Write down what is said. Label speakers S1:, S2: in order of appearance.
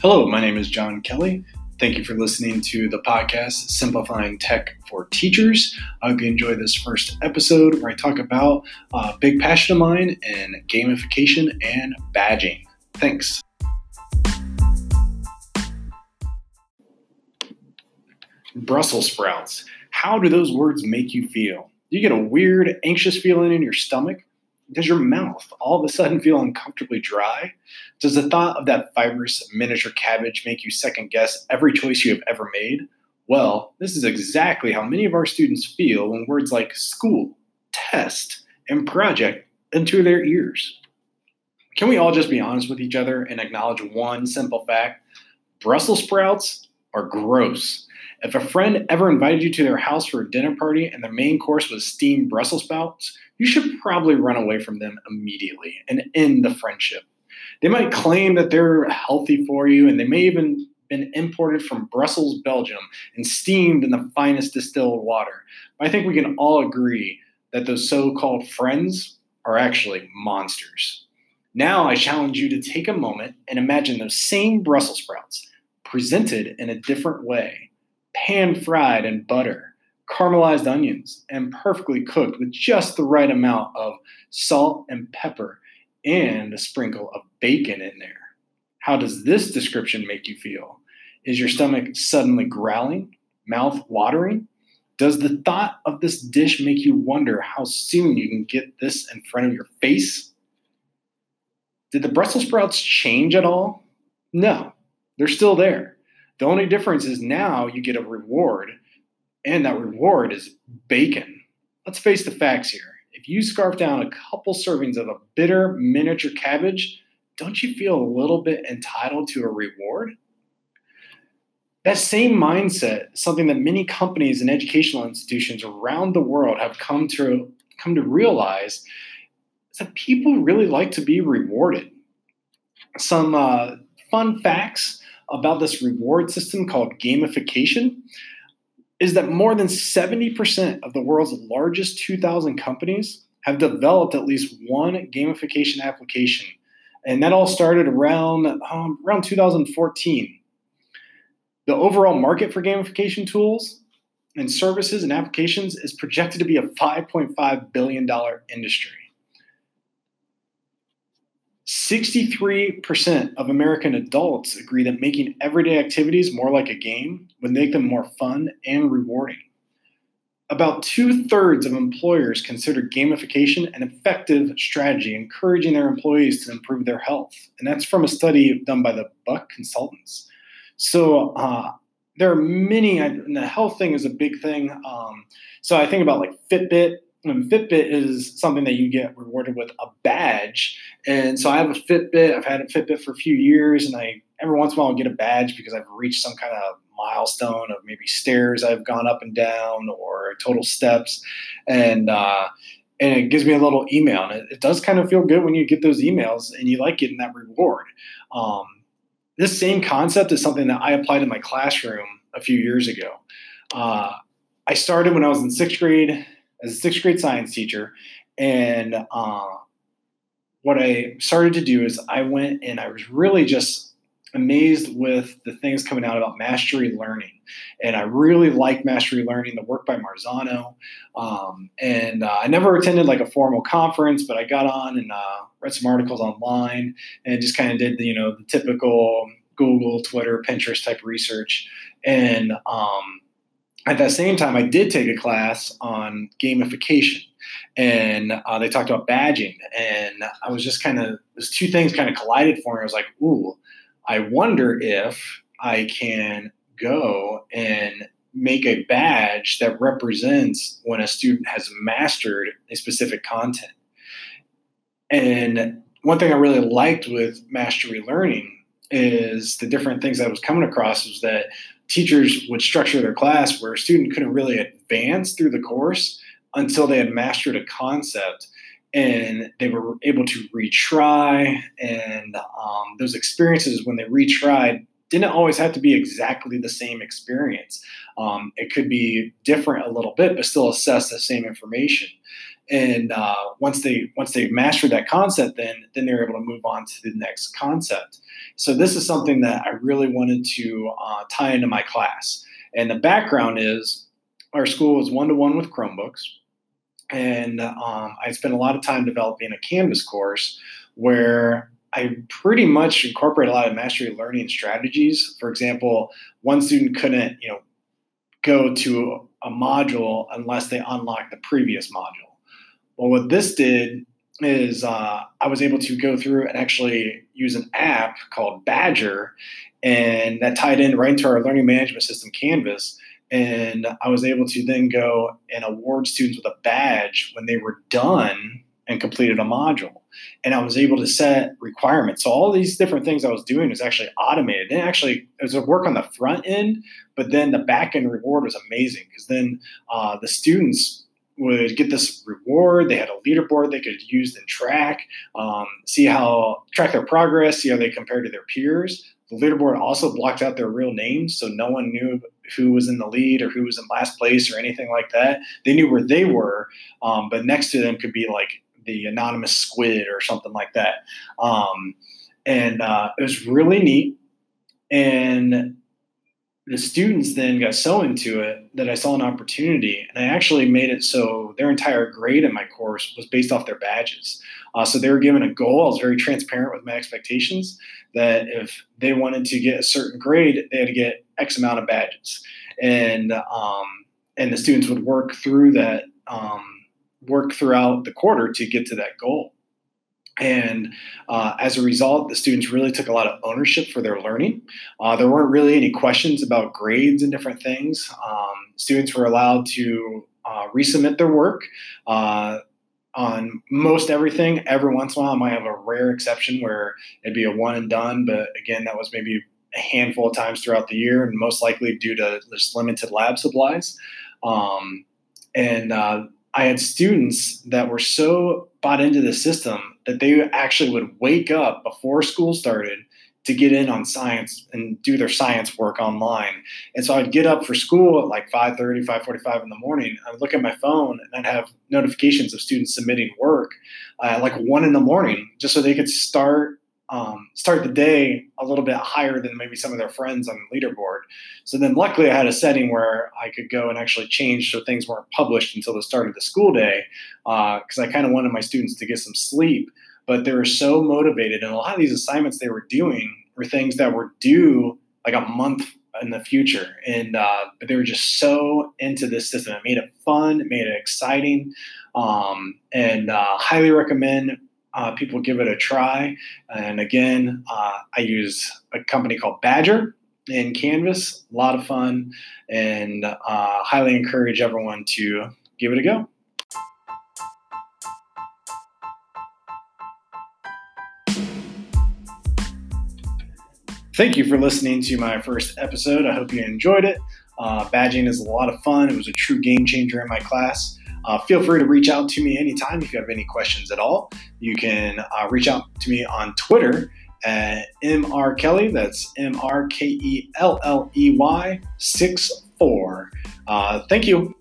S1: Hello, my name is John Kelley. Thank you for listening to the podcast Simplifying Tech for Teachers. I hope you enjoy this first episode where I talk about a big passion of mine in gamification and badging. Thanks. Brussels sprouts. How do those words make you feel? Do you get a weird, anxious feeling in your stomach? Does your mouth all of a sudden feel uncomfortably dry? Does the thought of that fibrous miniature cabbage make you second guess every choice you have ever made? Well, this is exactly how many of our students feel when words like school, test, and project enter their ears. Can we all just be honest with each other and acknowledge one simple fact? Brussels sprouts are gross. If a friend ever invited you to their house for a dinner party and their main course was steamed Brussels sprouts, you should probably run away from them immediately and end the friendship. They might claim that they're healthy for you, and they may even been imported from Brussels, Belgium, and steamed in the finest distilled water. But I think we can all agree that those so-called friends are actually monsters. Now I challenge you to take a moment and imagine those same Brussels sprouts presented in a different way, pan fried in butter, caramelized onions, and perfectly cooked with just the right amount of salt and pepper and a sprinkle of bacon in there. How does this description make you feel? Is your stomach suddenly growling, mouth watering? Does the thought of this dish make you wonder how soon you can get this in front of your face? Did the Brussels sprouts change at all? No, they're still there. The only difference is now you get a reward and that reward is bacon. Let's face the facts here. If you scarf down a couple servings of a bitter miniature cabbage, don't you feel a little bit entitled to a reward? That same mindset something that many companies and educational institutions around the world have come to come to realize is that people really like to be rewarded. Some uh, fun facts about this reward system called gamification is that more than 70% of the world's largest 2,000 companies have developed at least one gamification application. And that all started around, um, around 2014. The overall market for gamification tools and services and applications is projected to be a $5.5 billion industry. 63% of American adults agree that making everyday activities more like a game would make them more fun and rewarding. About two thirds of employers consider gamification an effective strategy, encouraging their employees to improve their health. And that's from a study done by the Buck Consultants. So uh, there are many, and the health thing is a big thing. Um, so I think about like Fitbit, and Fitbit is something that you get rewarded with a badge. And so I have a Fitbit. I've had a Fitbit for a few years, and I every once in a while I'll get a badge because I've reached some kind of milestone of maybe stairs I've gone up and down or total steps, and uh, and it gives me a little email, and it, it, does kind of feel good when you get those emails and you like getting that reward. Um, this same concept is something that I applied in my classroom a few years ago. Uh, I started when I was in sixth grade as a sixth grade science teacher. And uh, what I started to do is I went and I was really just amazed with the things coming out about mastery learning. And I really like mastery learning, the work by Marzano. Um, and uh, I never attended like a formal conference, but I got on and uh, read some articles online and just kind of did the, you know, the typical Google, Twitter, Pinterest type research. And um, at that same time, I did take a class on gamification, and uh, they talked about badging, and I was just kind of those two things kind of collided for me. I was like, "Ooh, I wonder if I can go and make a badge that represents when a student has mastered a specific content." And one thing I really liked with mastery learning is the different things I was coming across was that teachers would structure their class where a student couldn't really advance through the course until they had mastered a concept and they were able to retry. And um, those experiences when they retried didn't always have to be exactly the same experience um, it could be different a little bit but still assess the same information and uh, once they once they mastered that concept, then then they're able to move on to the next concept. So this is something that I really wanted to uh, tie into my class. And the background is our school was one to one with Chromebooks, and um, I spent a lot of time developing a Canvas course where I pretty much incorporate a lot of mastery learning strategies. For example, one student couldn't, you know, go to a module unless they unlocked the previous module. Well, what this did is uh, I was able to go through and actually use an app called Badgr, and that tied in right into our learning management system, Canvas. And I was able to then go and award students with a badge when they were done and completed a module. And I was able to set requirements. So all these different things I was doing was actually automated. And actually, it was a work on the front end, but then the back end reward was amazing because then uh, the students would get this reward. They had a leaderboard they could use and track, um, see how track their progress, see how they compare to their peers. The leaderboard also blocked out their real names, so no one knew who was in the lead or who was in last place or anything like that. They knew where they were, um, but next to them could be like the anonymous squid or something like that. Um, and uh, it was really neat. And the students then got so into it that I saw an opportunity, and I actually made it so their entire grade in my course was based off their badges. Uh, so they were given a goal. I was very transparent with my expectations that if they wanted to get a certain grade, they had to get X amount of badges, and um, and the students would work through that, um, work throughout the quarter to get to that goal. And uh, as a result, the students really took a lot of ownership for their learning. Uh, there weren't really any questions about grades and different things. Um, students were allowed to uh, resubmit their work uh, on most everything. Every once in a while, I might have a rare exception where it'd be a one and done, but again, that was maybe a handful of times throughout the year, and most likely due to just limited lab supplies. Um, and uh, I had students that were so bought into the system that they actually would wake up before school started to get in on science and do their science work online. And so I'd get up for school at like 5:30, 5:45 in the morning. I'd look at my phone and I'd have notifications of students submitting work uh, like one in the morning, just so they could start um, start the day a little bit higher than maybe some of their friends on the leaderboard. So then, luckily, I had a setting where I could go and actually change so things weren't published until the start of the school day because uh, I kind of wanted my students to get some sleep. But they were so motivated, and a lot of these assignments they were doing were things that were due like a month in the future, and uh, but they were just so into this system. It made it fun, it made it exciting, um, and uh, highly recommend uh, people give it a try. And again, uh, I use a company called Badgr in Canvas. A lot of fun, and uh, highly encourage everyone to give it a go. Thank you for listening to my first episode. I hope you enjoyed it. Uh, badging is a lot of fun. It was a true game changer in my class. Uh, feel free to reach out to me anytime if you have any questions at all. You can uh, reach out to me on Twitter at Mr Kelley. That's M R K E L L E Y 6 4. Uh, thank you.